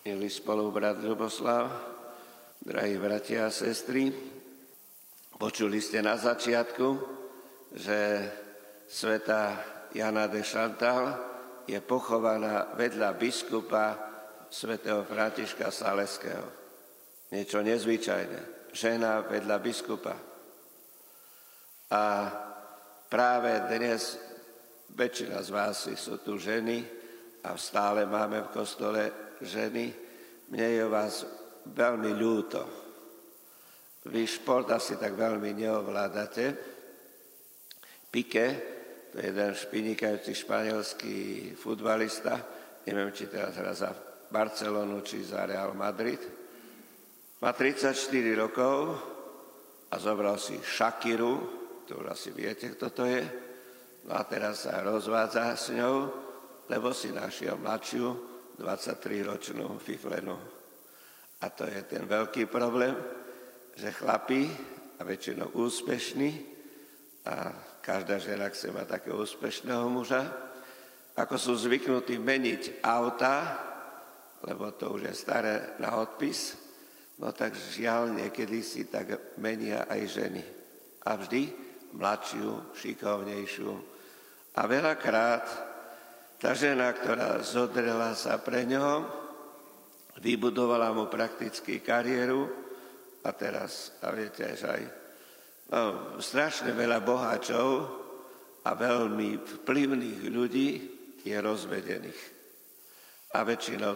Milý spolubrat Ľuboslav, drahí bratia a sestry, počuli ste na začiatku, že sveta Jana de Chantal je pochovaná vedľa biskupa svätého Františka Saleského. Niečo nezvyčajné. Žena vedľa biskupa. A práve dnes väčšina z vás sú tu ženy a stále máme v kostole ženy. Mne je vás veľmi ľúto. Vy šport asi tak veľmi neovládate. Pique, to je jeden špinikajúci španielský futbalista, neviem, či teraz hrá za Barcelonu, či za Real Madrid. Má 34 rokov a zobral si Shakiru, to už asi viete, kto to je. No a teraz sa rozvádza s ňou, lebo si našiel mladšiu 23-ročnú fiflenu. A to je ten veľký problém, že chlapí, a väčšinou úspešní, a každá žena chce mať takého úspešného muža, ako sú zvyknutí meniť auta, lebo to už je staré na odpis, no tak žiaľ niekedy si tak menia aj ženy. A vždy mladšiu, šikovnejšiu. A veľakrát tá žena, ktorá zodrela sa pre ňoho, vybudovala mu prakticky kariéru a teraz, a viete, že aj no, strašne veľa boháčov a veľmi vplyvných ľudí je rozvedených. A väčšinou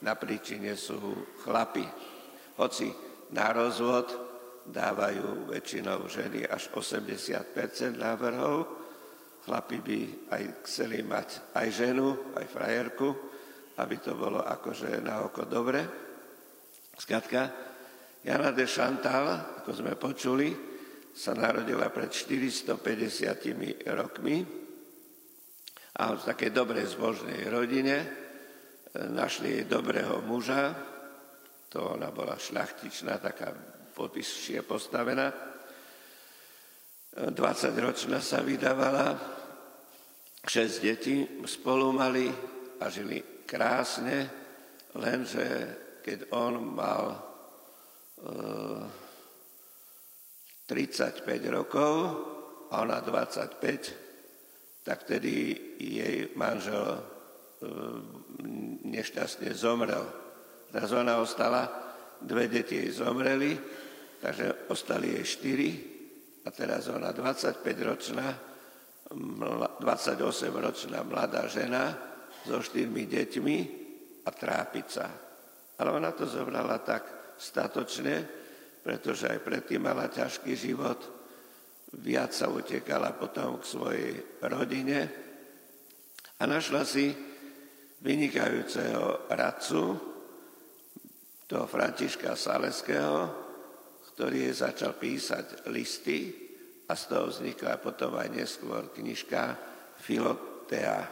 na príčine sú chlapi. Hoci na rozvod dávajú väčšinou ženy až 80% návrhov, chlapi by aj chceli mať aj ženu, aj frajerku, aby to bolo akože na oko dobre. Skladka, Jana de Chantal, ako sme počuli, sa narodila pred 450 rokmi a v takej dobrej zbožnej rodine e, našli jej dobrého muža, to ona bola šľachtičná, taká popisšie postavená. 20-ročná sa vydávala, 6 detí spolu mali a žili krásne, lenže keď on mal e, 35 rokov a ona 25, tak vtedy jej manžel e, nešťastne zomrel. Teraz ona ostala, dve deti jej zomreli, takže ostali jej štyri a teraz ona 25-ročná, 28-ročná mladá žena, so štyrmi deťmi a trápiť sa. Ale ona to zobrala tak statočne, pretože aj predtým mala ťažký život, viac sa utekala potom k svojej rodine a našla si vynikajúceho radcu, toho Františka Saleského, ktorý začal písať listy a z toho vznikla potom aj neskôr knižka Filotea.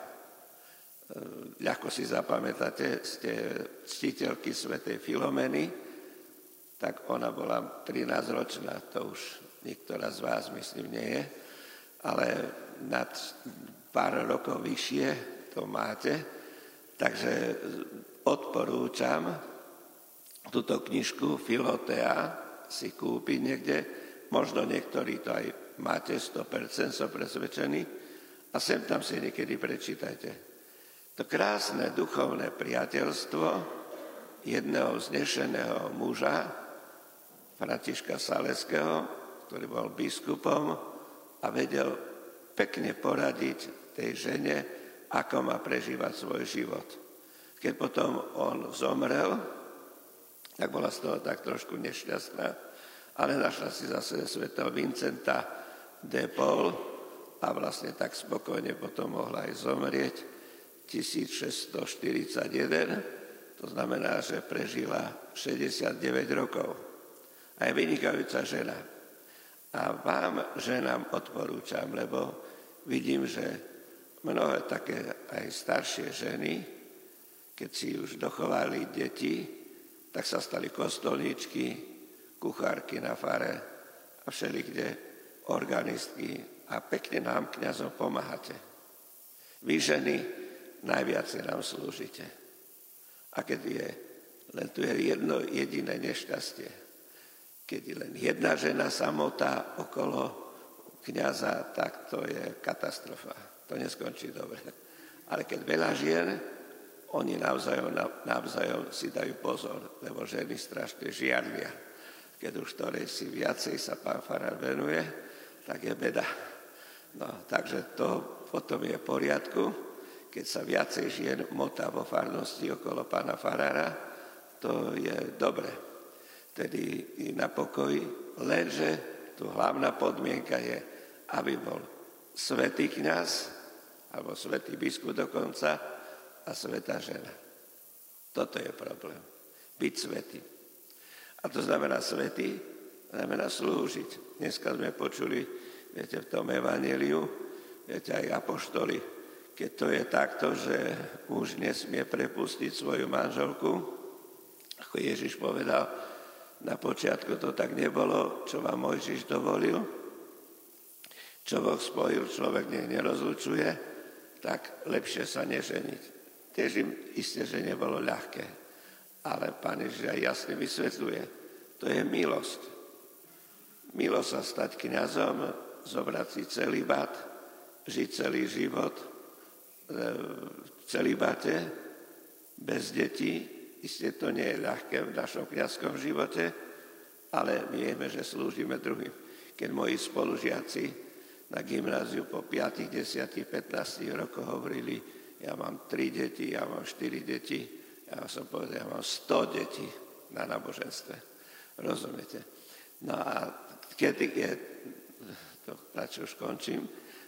Ľahko si zapamätáte, ste ctiteľky svätej Filomeny, tak ona bola 13 ročná, to už niektorá z vás myslím nie je, ale nad pár rokov vyššie to máte, takže odporúčam túto knižku Filotea si kúpiť niekde, možno niektorí to aj máte 100%, som presvedčený, a sem tam si niekedy prečítajte. To krásne duchovné priateľstvo jedného znešeného muža, Františka Saleského, ktorý bol biskupom a vedel pekne poradiť tej žene, ako má prežívať svoj život. Keď potom on zomrel, tak bola z toho tak trošku nešťastná, ale našla si zase svetého Vincenta de Paul a vlastne tak spokojne potom mohla aj zomrieť 1641, to znamená, že prežila 69 rokov. A je vynikajúca žena. A vám, ženám, odporúčam, lebo vidím, že mnohé také aj staršie ženy, keď si už dochovali deti, tak sa stali kostolníčky, kuchárky na fare a všelikde organistky a pekne nám kňazom pomáhate. Vy ženy najviac nám slúžite. A keď je Len tu je jedno jediné nešťastie. Keď je len jedna žena samota okolo kniaza, tak to je katastrofa. To neskončí dobre. Ale keď veľa žien, oni navzájom, navzájom si dajú pozor, lebo ženy strašne žiarlia. Keď už ktorej si viacej sa pán Farár venuje, tak je beda. No, takže to potom je v poriadku. Keď sa viacej žien motá vo farnosti okolo pána Farára, to je dobre. Tedy na pokoji, lenže tu hlavná podmienka je, aby bol svetý kniaz, alebo svetý biskup dokonca, a svetá žena. Toto je problém. Byť svetý. A to znamená svetý, znamená slúžiť. Dneska sme počuli, viete, v tom evaníliu, viete, aj apoštoli, keď to je takto, že muž nesmie prepustiť svoju manželku, ako Ježiš povedal, na počiatku to tak nebolo, čo vám Mojžiš dovolil, čo Boh spojil, človek nech nerozlučuje, tak lepšie sa neženiť. Tiež im isté, že nebolo ľahké, ale Pán Ježiš aj jasne vysvetľuje, to je milosť. Milosť sa stať kniazom, zobrať si celý bat, žiť celý život e, v celibate, bez detí. Isté to nie je ľahké v našom kniazskom živote, ale vieme, že slúžime druhým. Keď moji spolužiaci na gymnáziu po 5, 10, 15 rokoch hovorili, ja mám 3 deti, ja mám 4 deti, ja som povedal, ja mám 100 detí na náboženstve. Rozumiete? No a kedy je, to radšej už končím,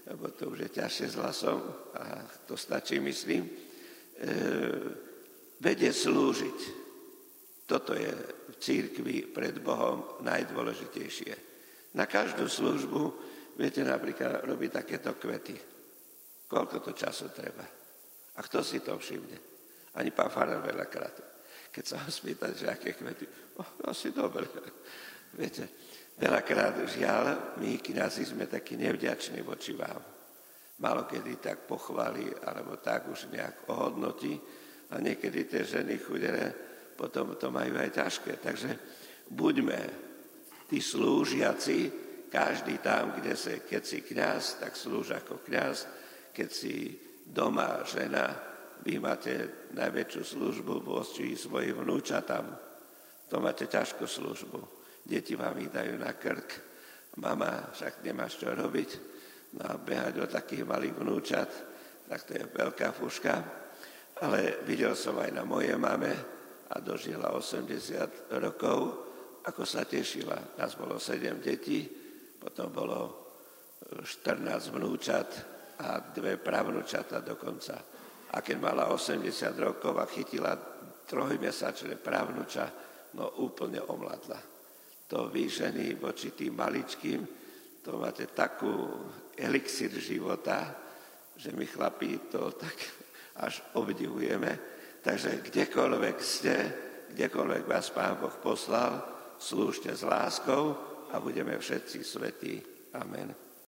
lebo to už je ťažšie s hlasom a to stačí, myslím, e, vedie slúžiť. Toto je v církvi pred Bohom najdôležitejšie. Na každú službu, viete, napríklad robiť takéto kvety. Koľko to času treba? A kto si to všimne? Ani pán Farár veľakrát. Keď sa ho spýtať, že aké kvety, oh, asi dobre. Viete, Veľakrát žiaľ, my kniazy sme takí nevďační voči vám. Malo kedy tak pochváli, alebo tak už nejak ohodnotí. A niekedy tie ženy chudere potom to majú aj ťažké. Takže buďme tí slúžiaci, každý tam, kde sa, keď si kniaz, tak slúž ako kniaz. Keď si doma žena, vy máte najväčšiu službu voči svojim vnúčatám. To máte ťažkú službu deti vám ich dajú na krk. Mama, však nemáš čo robiť. No a behať o takých malých vnúčat, tak to je veľká fuška. Ale videl som aj na mojej mame a dožila 80 rokov, ako sa tešila. Nás bolo 7 detí, potom bolo 14 vnúčat a dve pravnúčata dokonca. A keď mala 80 rokov a chytila trojmesačné pravnúča, no úplne omladla to vy ženy voči tým maličkým, to máte takú elixir života, že my chlapí to tak až obdivujeme. Takže kdekoľvek ste, kdekoľvek vás Pán Boh poslal, slúžte s láskou a budeme všetci svetí. Amen.